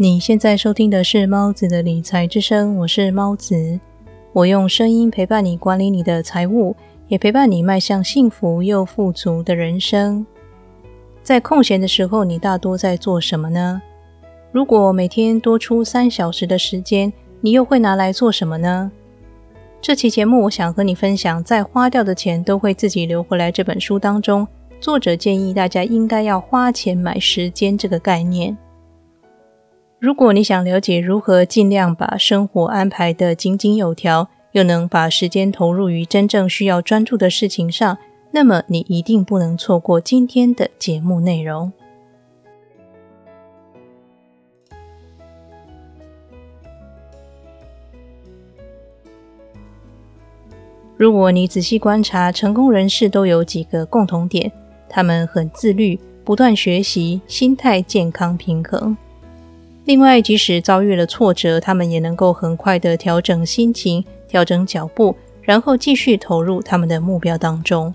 你现在收听的是猫子的理财之声，我是猫子。我用声音陪伴你管理你的财务，也陪伴你迈向幸福又富足的人生。在空闲的时候，你大多在做什么呢？如果每天多出三小时的时间，你又会拿来做什么呢？这期节目，我想和你分享，在花掉的钱都会自己留回来这本书当中，作者建议大家应该要花钱买时间这个概念。如果你想了解如何尽量把生活安排得井井有条，又能把时间投入于真正需要专注的事情上，那么你一定不能错过今天的节目内容。如果你仔细观察，成功人士都有几个共同点：他们很自律，不断学习，心态健康平衡。另外，即使遭遇了挫折，他们也能够很快的调整心情、调整脚步，然后继续投入他们的目标当中。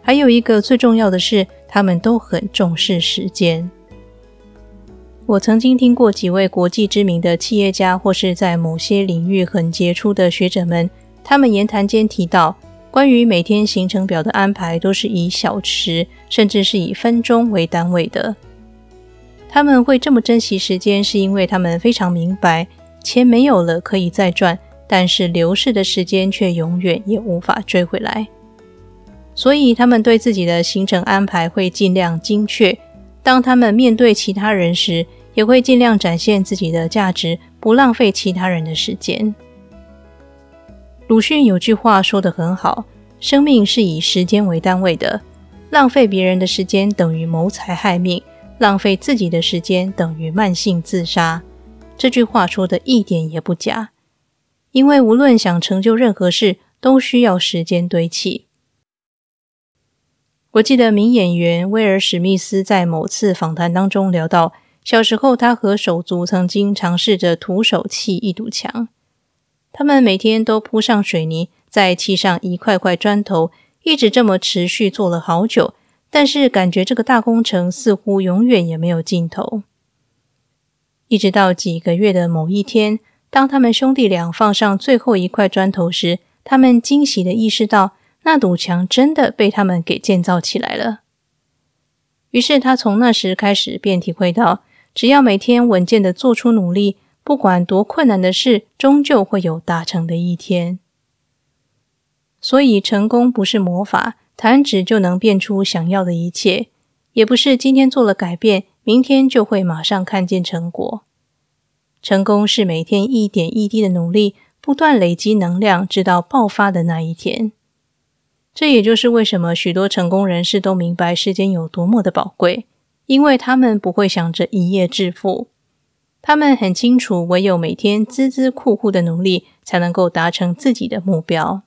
还有一个最重要的是，他们都很重视时间。我曾经听过几位国际知名的企业家，或是在某些领域很杰出的学者们，他们言谈间提到，关于每天行程表的安排，都是以小时，甚至是以分钟为单位的。他们会这么珍惜时间，是因为他们非常明白，钱没有了可以再赚，但是流逝的时间却永远也无法追回来。所以，他们对自己的行程安排会尽量精确。当他们面对其他人时，也会尽量展现自己的价值，不浪费其他人的时间。鲁迅有句话说得很好：“生命是以时间为单位的，浪费别人的时间等于谋财害命。”浪费自己的时间等于慢性自杀，这句话说的一点也不假。因为无论想成就任何事，都需要时间堆砌。我记得名演员威尔史密斯在某次访谈当中聊到，小时候他和手足曾经尝试着徒手砌一堵墙，他们每天都铺上水泥，再砌上一块块砖头，一直这么持续做了好久。但是感觉这个大工程似乎永远也没有尽头。一直到几个月的某一天，当他们兄弟俩放上最后一块砖头时，他们惊喜的意识到，那堵墙真的被他们给建造起来了。于是他从那时开始便体会到，只要每天稳健的做出努力，不管多困难的事，终究会有达成的一天。所以，成功不是魔法。弹指就能变出想要的一切，也不是今天做了改变，明天就会马上看见成果。成功是每天一点一滴的努力，不断累积能量，直到爆发的那一天。这也就是为什么许多成功人士都明白时间有多么的宝贵，因为他们不会想着一夜致富，他们很清楚，唯有每天孜孜酷酷的努力，才能够达成自己的目标。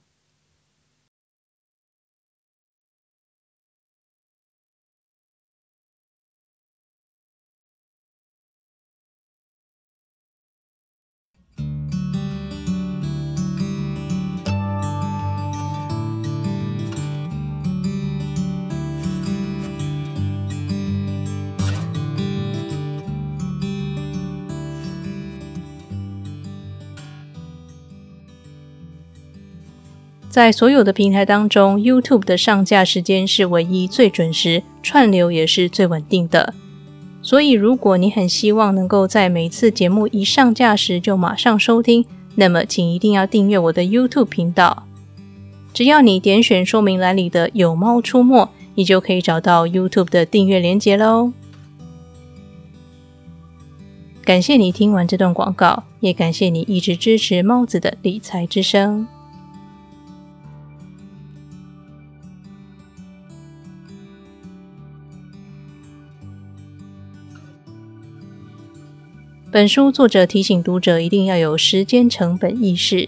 在所有的平台当中，YouTube 的上架时间是唯一最准时，串流也是最稳定的。所以，如果你很希望能够在每次节目一上架时就马上收听，那么请一定要订阅我的 YouTube 频道。只要你点选说明栏里的“有猫出没”，你就可以找到 YouTube 的订阅链接喽。感谢你听完这段广告，也感谢你一直支持猫子的理财之声。本书作者提醒读者，一定要有时间成本意识，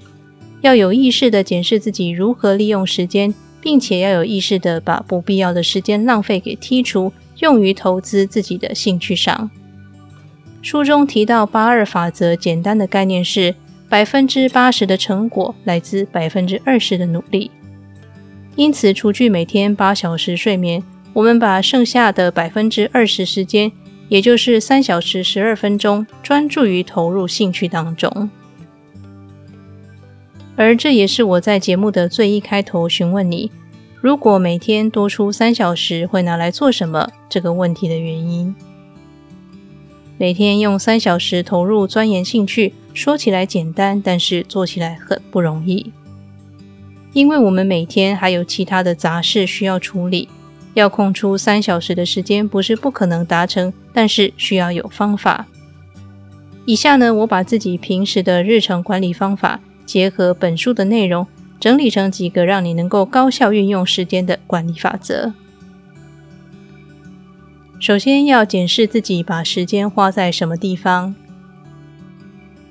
要有意识的检视自己如何利用时间，并且要有意识的把不必要的时间浪费给剔除，用于投资自己的兴趣上。书中提到八二法则，简单的概念是百分之八十的成果来自百分之二十的努力。因此，除去每天八小时睡眠，我们把剩下的百分之二十时间。也就是三小时十二分钟，专注于投入兴趣当中。而这也是我在节目的最一开头询问你：如果每天多出三小时，会拿来做什么？这个问题的原因。每天用三小时投入钻研兴趣，说起来简单，但是做起来很不容易。因为我们每天还有其他的杂事需要处理，要空出三小时的时间不是不可能达成，但是需要有方法。以下呢，我把自己平时的日程管理方法，结合本书的内容，整理成几个让你能够高效运用时间的管理法则。首先要检视自己把时间花在什么地方。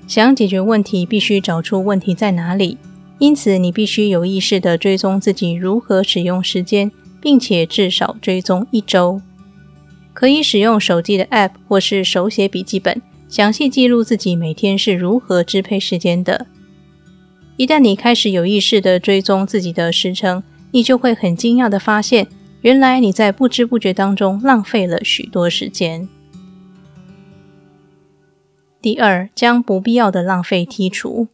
想解决问题，必须找出问题在哪里。因此，你必须有意识地追踪自己如何使用时间，并且至少追踪一周。可以使用手机的 App 或是手写笔记本，详细记录自己每天是如何支配时间的。一旦你开始有意识地追踪自己的时程，你就会很惊讶地发现。原来你在不知不觉当中浪费了许多时间。第二，将不必要的浪费剔除。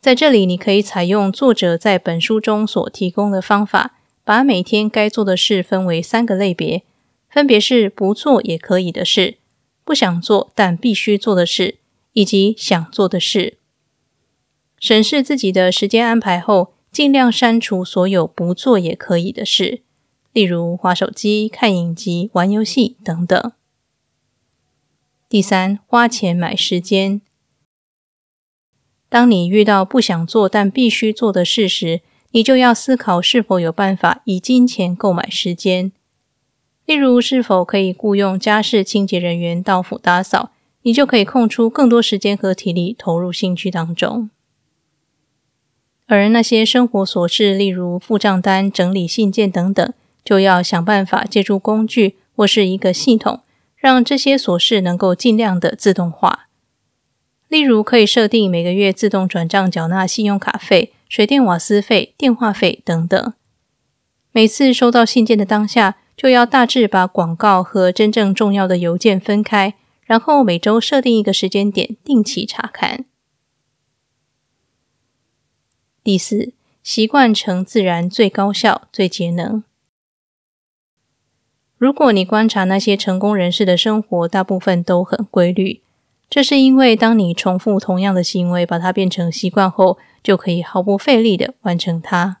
在这里，你可以采用作者在本书中所提供的方法，把每天该做的事分为三个类别，分别是不做也可以的事、不想做但必须做的事，以及想做的事。审视自己的时间安排后。尽量删除所有不做也可以的事，例如划手机、看影集、玩游戏等等。第三，花钱买时间。当你遇到不想做但必须做的事时，你就要思考是否有办法以金钱购买时间。例如，是否可以雇佣家事清洁人员到府打扫，你就可以空出更多时间和体力投入兴趣当中。而那些生活琐事，例如付账单、整理信件等等，就要想办法借助工具或是一个系统，让这些琐事能够尽量的自动化。例如，可以设定每个月自动转账缴纳信用卡费、水电瓦斯费、电话费等等。每次收到信件的当下，就要大致把广告和真正重要的邮件分开，然后每周设定一个时间点，定期查看。第四，习惯成自然最高效、最节能。如果你观察那些成功人士的生活，大部分都很规律。这是因为，当你重复同样的行为，把它变成习惯后，就可以毫不费力的完成它。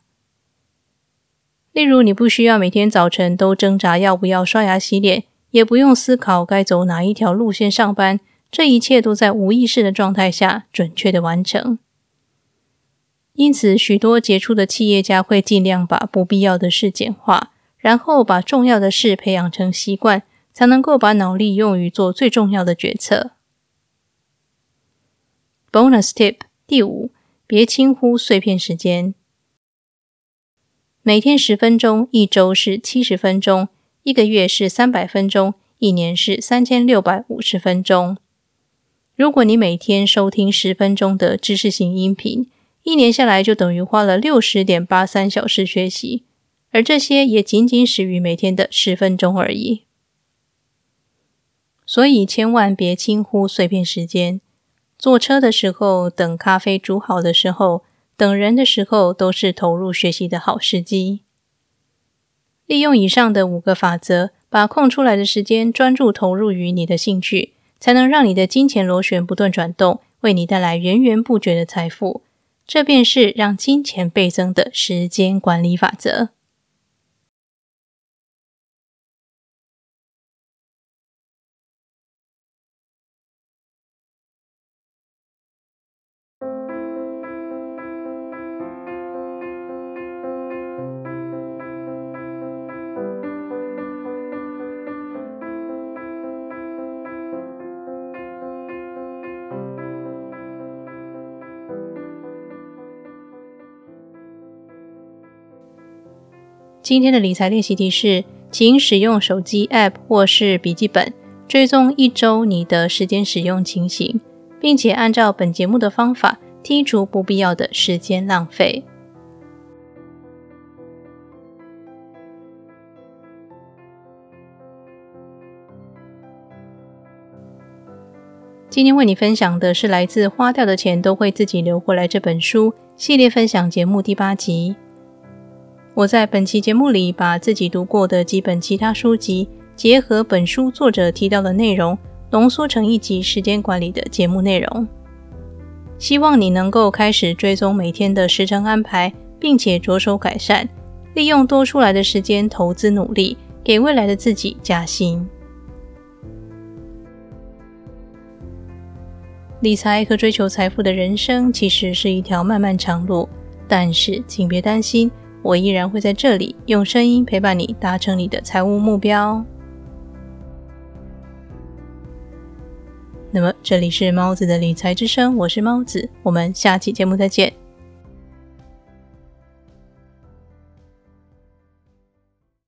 例如，你不需要每天早晨都挣扎要不要刷牙洗脸，也不用思考该走哪一条路线上班，这一切都在无意识的状态下准确的完成。因此，许多杰出的企业家会尽量把不必要的事简化，然后把重要的事培养成习惯，才能够把脑力用于做最重要的决策。Bonus tip 第五：别轻忽碎片时间。每天十分钟，一周是七十分钟，一个月是三百分钟，一年是三千六百五十分钟。如果你每天收听十分钟的知识型音频，一年下来就等于花了六十点八三小时学习，而这些也仅仅始于每天的十分钟而已。所以千万别轻忽碎片时间。坐车的时候、等咖啡煮好的时候、等人的时候，都是投入学习的好时机。利用以上的五个法则，把空出来的时间专注投入于你的兴趣，才能让你的金钱螺旋不断转动，为你带来源源不绝的财富。这便是让金钱倍增的时间管理法则。今天的理财练习题是请使用手机 app 或是笔记本追踪一周你的时间使用情形并且按照本节目的方法剔除不必要的时间浪费。今天为你分享的是来自花掉的钱都会自己流过来这本书系列分享节目第八集。我在本期节目里把自己读过的几本其他书籍，结合本书作者提到的内容，浓缩成一集时间管理的节目内容。希望你能够开始追踪每天的时程安排，并且着手改善，利用多出来的时间投资努力，给未来的自己加薪。理财和追求财富的人生其实是一条漫漫长路，但是请别担心。我依然会在这里用声音陪伴你，达成你的财务目标。那么，这里是猫子的理财之声，我是猫子，我们下期节目再见。